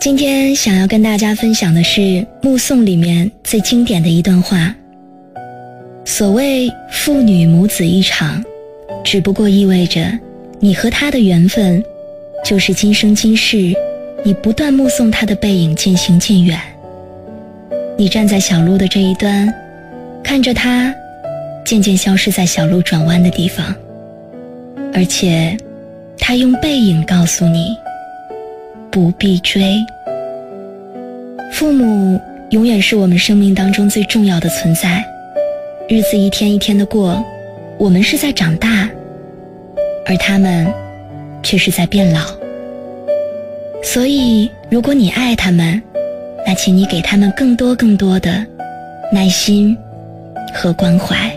今天想要跟大家分享的是《目送》里面最经典的一段话：所谓父女母子一场，只不过意味着你和他的缘分，就是今生今世，你不断目送他的背影渐行渐远。你站在小路的这一端，看着他渐渐消失在小路转弯的地方，而且他用背影告诉你。不必追。父母永远是我们生命当中最重要的存在。日子一天一天的过，我们是在长大，而他们却是在变老。所以，如果你爱他们，那请你给他们更多更多的耐心和关怀。